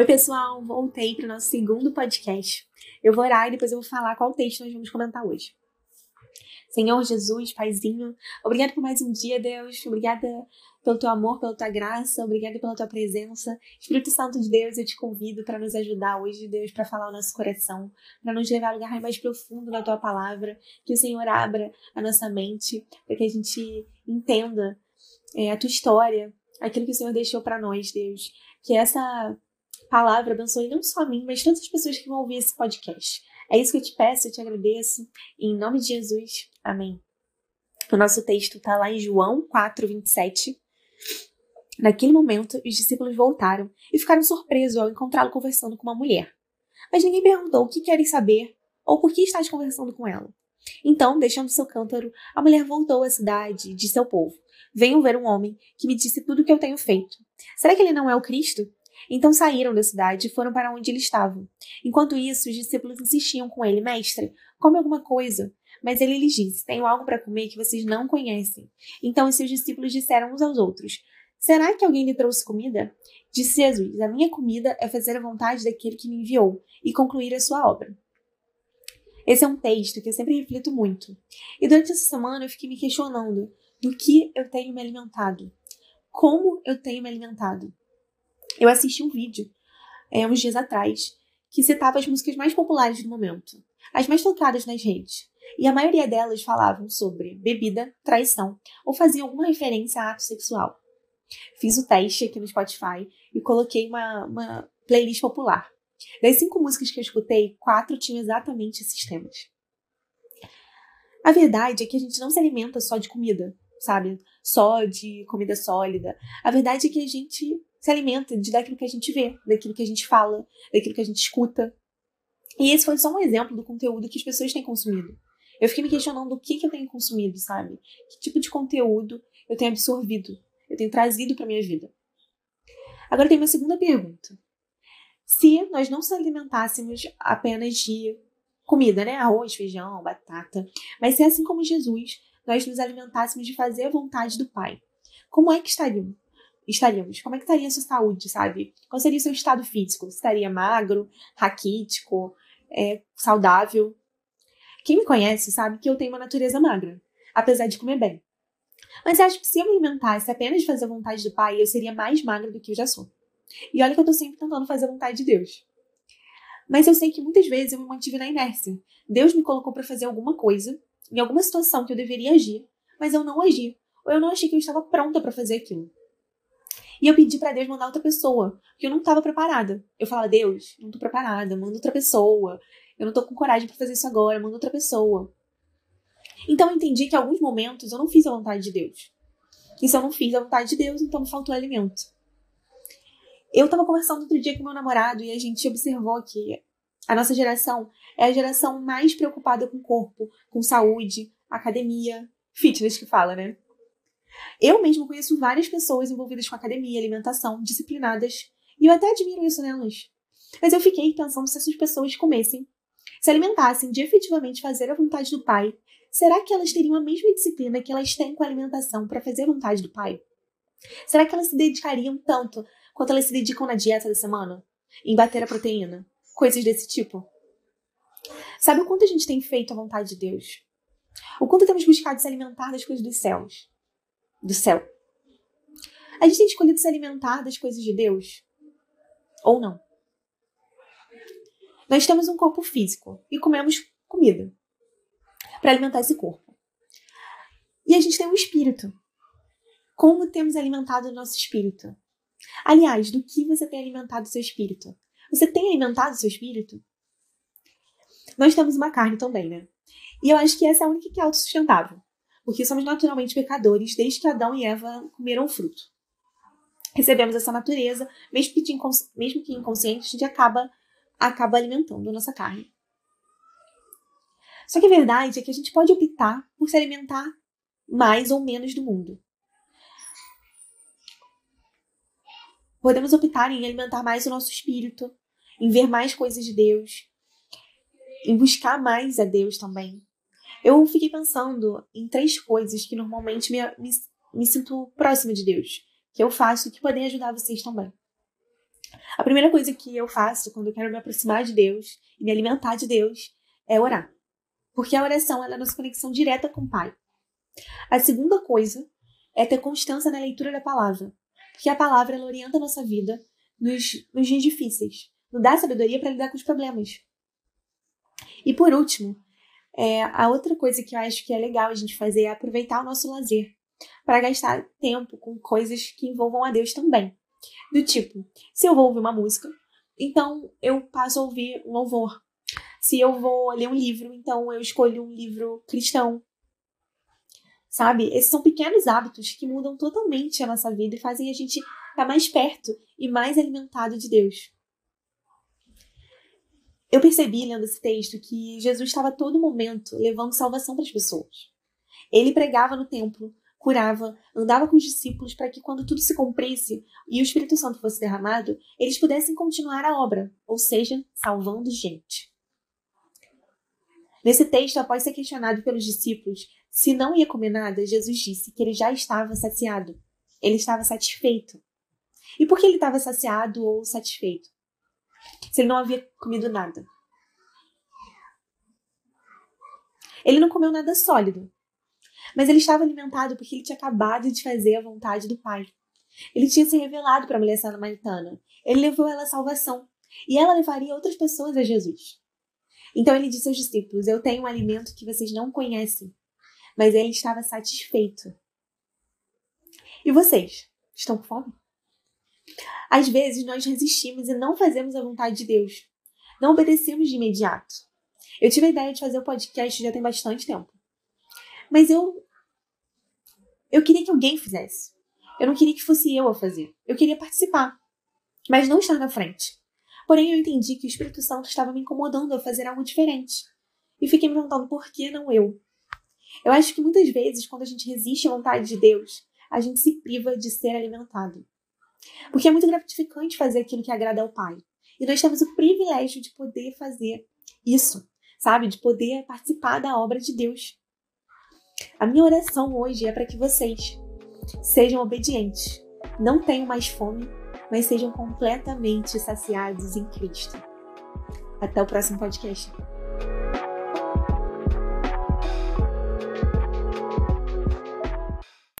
Oi, pessoal, voltei para o nosso segundo podcast. Eu vou orar e depois eu vou falar qual texto nós vamos comentar hoje. Senhor Jesus, Paizinho, obrigado por mais um dia, Deus. Obrigada pelo teu amor, pela tua graça, obrigada pela tua presença. Espírito Santo de Deus, eu te convido para nos ajudar hoje, Deus, para falar o nosso coração, para nos levar ao lugar mais profundo da tua palavra. Que o Senhor abra a nossa mente, para que a gente entenda é, a tua história, aquilo que o Senhor deixou para nós, Deus. Que essa palavra abençoe não só a mim, mas todas as pessoas que vão ouvir esse podcast. É isso que eu te peço, eu te agradeço. Em nome de Jesus, amém. O nosso texto está lá em João 4, 27. Naquele momento, os discípulos voltaram e ficaram surpresos ao encontrá-lo conversando com uma mulher. Mas ninguém perguntou o que querem saber ou por que estás conversando com ela. Então, deixando seu cântaro, a mulher voltou à cidade de seu povo. Venham ver um homem que me disse tudo o que eu tenho feito. Será que ele não é o Cristo? Então saíram da cidade e foram para onde ele estava. Enquanto isso, os discípulos insistiam com ele: Mestre, come alguma coisa. Mas ele lhes disse: Tenho algo para comer que vocês não conhecem. Então os seus discípulos disseram uns aos outros: Será que alguém lhe trouxe comida? Disse Jesus: A minha comida é fazer a vontade daquele que me enviou e concluir a sua obra. Esse é um texto que eu sempre reflito muito. E durante essa semana eu fiquei me questionando do que eu tenho me alimentado. Como eu tenho me alimentado. Eu assisti um vídeo, é, uns dias atrás, que citava as músicas mais populares do momento, as mais tocadas nas redes. E a maioria delas falavam sobre bebida, traição ou faziam alguma referência a ato sexual. Fiz o teste aqui no Spotify e coloquei uma, uma playlist popular. Das cinco músicas que eu escutei, quatro tinham exatamente esses temas. A verdade é que a gente não se alimenta só de comida, sabe? Só de comida sólida. A verdade é que a gente se alimenta de daquilo que a gente vê, daquilo que a gente fala, daquilo que a gente escuta. E esse foi só um exemplo do conteúdo que as pessoas têm consumido. Eu fiquei me questionando o que, que eu tenho consumido, sabe? Que tipo de conteúdo eu tenho absorvido, eu tenho trazido para minha vida. Agora tem uma segunda pergunta. Se nós não se alimentássemos apenas de comida, né? Arroz, feijão, batata, mas se assim como Jesus, nós nos alimentássemos de fazer a vontade do Pai, como é que estaríamos? Estaríamos? Como é que estaria a sua saúde, sabe? Qual seria o seu estado físico? Estaria magro, raquítico, é, saudável? Quem me conhece sabe que eu tenho uma natureza magra, apesar de comer bem. Mas acho que se eu me alimentasse apenas de fazer a vontade do Pai, eu seria mais magra do que eu já sou. E olha que eu tô sempre tentando fazer a vontade de Deus. Mas eu sei que muitas vezes eu me mantive na inércia. Deus me colocou para fazer alguma coisa, em alguma situação que eu deveria agir, mas eu não agi. Ou eu não achei que eu estava pronta para fazer aquilo. E eu pedi para Deus mandar outra pessoa, porque eu não estava preparada. Eu falava, Deus, não tô preparada, manda outra pessoa. Eu não tô com coragem para fazer isso agora, manda outra pessoa. Então eu entendi que em alguns momentos eu não fiz a vontade de Deus. E se eu não fiz a vontade de Deus, então me faltou alimento. Eu estava conversando outro dia com meu namorado e a gente observou que a nossa geração é a geração mais preocupada com o corpo, com saúde, academia, fitness que fala, né? Eu mesmo conheço várias pessoas envolvidas com academia, alimentação, disciplinadas, e eu até admiro isso nelas. Mas eu fiquei pensando se essas pessoas comessem, se alimentassem de efetivamente fazer a vontade do Pai, será que elas teriam a mesma disciplina que elas têm com a alimentação para fazer a vontade do Pai? Será que elas se dedicariam tanto quanto elas se dedicam na dieta da semana? Em bater a proteína? Coisas desse tipo? Sabe o quanto a gente tem feito a vontade de Deus? O quanto temos buscado se alimentar das coisas dos céus? Do céu. A gente tem escolhido se alimentar das coisas de Deus? Ou não? Nós temos um corpo físico e comemos comida para alimentar esse corpo. E a gente tem um espírito. Como temos alimentado o nosso espírito? Aliás, do que você tem alimentado o seu espírito? Você tem alimentado o seu espírito? Nós temos uma carne também, né? E eu acho que essa é a única que é autossustentável porque somos naturalmente pecadores desde que Adão e Eva comeram o fruto. Recebemos essa natureza, mesmo que, mesmo que inconsciente, a gente acaba, acaba alimentando nossa carne. Só que a verdade é que a gente pode optar por se alimentar mais ou menos do mundo. Podemos optar em alimentar mais o nosso espírito, em ver mais coisas de Deus, em buscar mais a Deus também. Eu fiquei pensando em três coisas que normalmente me, me, me sinto próxima de Deus, que eu faço e que podem ajudar vocês também. A primeira coisa que eu faço quando eu quero me aproximar de Deus e me alimentar de Deus é orar. Porque a oração é nossa conexão direta com o Pai. A segunda coisa é ter constância na leitura da palavra. Porque a palavra ela orienta a nossa vida nos, nos dias difíceis. Nos dá sabedoria para lidar com os problemas. E por último, é, a outra coisa que eu acho que é legal a gente fazer é aproveitar o nosso lazer para gastar tempo com coisas que envolvam a Deus também. Do tipo, se eu vou ouvir uma música, então eu passo a ouvir um louvor. Se eu vou ler um livro, então eu escolho um livro cristão. Sabe? Esses são pequenos hábitos que mudam totalmente a nossa vida e fazem a gente estar tá mais perto e mais alimentado de Deus. Eu percebi, lendo esse texto, que Jesus estava a todo momento levando salvação para as pessoas. Ele pregava no templo, curava, andava com os discípulos para que, quando tudo se cumprisse e o Espírito Santo fosse derramado, eles pudessem continuar a obra, ou seja, salvando gente. Nesse texto, após ser questionado pelos discípulos se não ia comer nada, Jesus disse que ele já estava saciado. Ele estava satisfeito. E por que ele estava saciado ou satisfeito? Se ele não havia comido nada. Ele não comeu nada sólido, mas ele estava alimentado porque ele tinha acabado de fazer a vontade do Pai. Ele tinha se revelado para a mulher samaritana. Ele levou ela à salvação. E ela levaria outras pessoas a Jesus. Então ele disse aos discípulos: Eu tenho um alimento que vocês não conhecem. Mas ele estava satisfeito. E vocês? Estão com fome? Às vezes nós resistimos e não fazemos a vontade de Deus. Não obedecemos de imediato. Eu tive a ideia de fazer o podcast já tem bastante tempo. Mas eu. Eu queria que alguém fizesse. Eu não queria que fosse eu a fazer. Eu queria participar. Mas não estar na frente. Porém, eu entendi que o Espírito Santo estava me incomodando a fazer algo diferente. E fiquei me perguntando por que não eu? Eu acho que muitas vezes, quando a gente resiste à vontade de Deus, a gente se priva de ser alimentado. Porque é muito gratificante fazer aquilo que agrada ao Pai. E nós temos o privilégio de poder fazer isso, sabe? De poder participar da obra de Deus. A minha oração hoje é para que vocês sejam obedientes, não tenham mais fome, mas sejam completamente saciados em Cristo. Até o próximo podcast.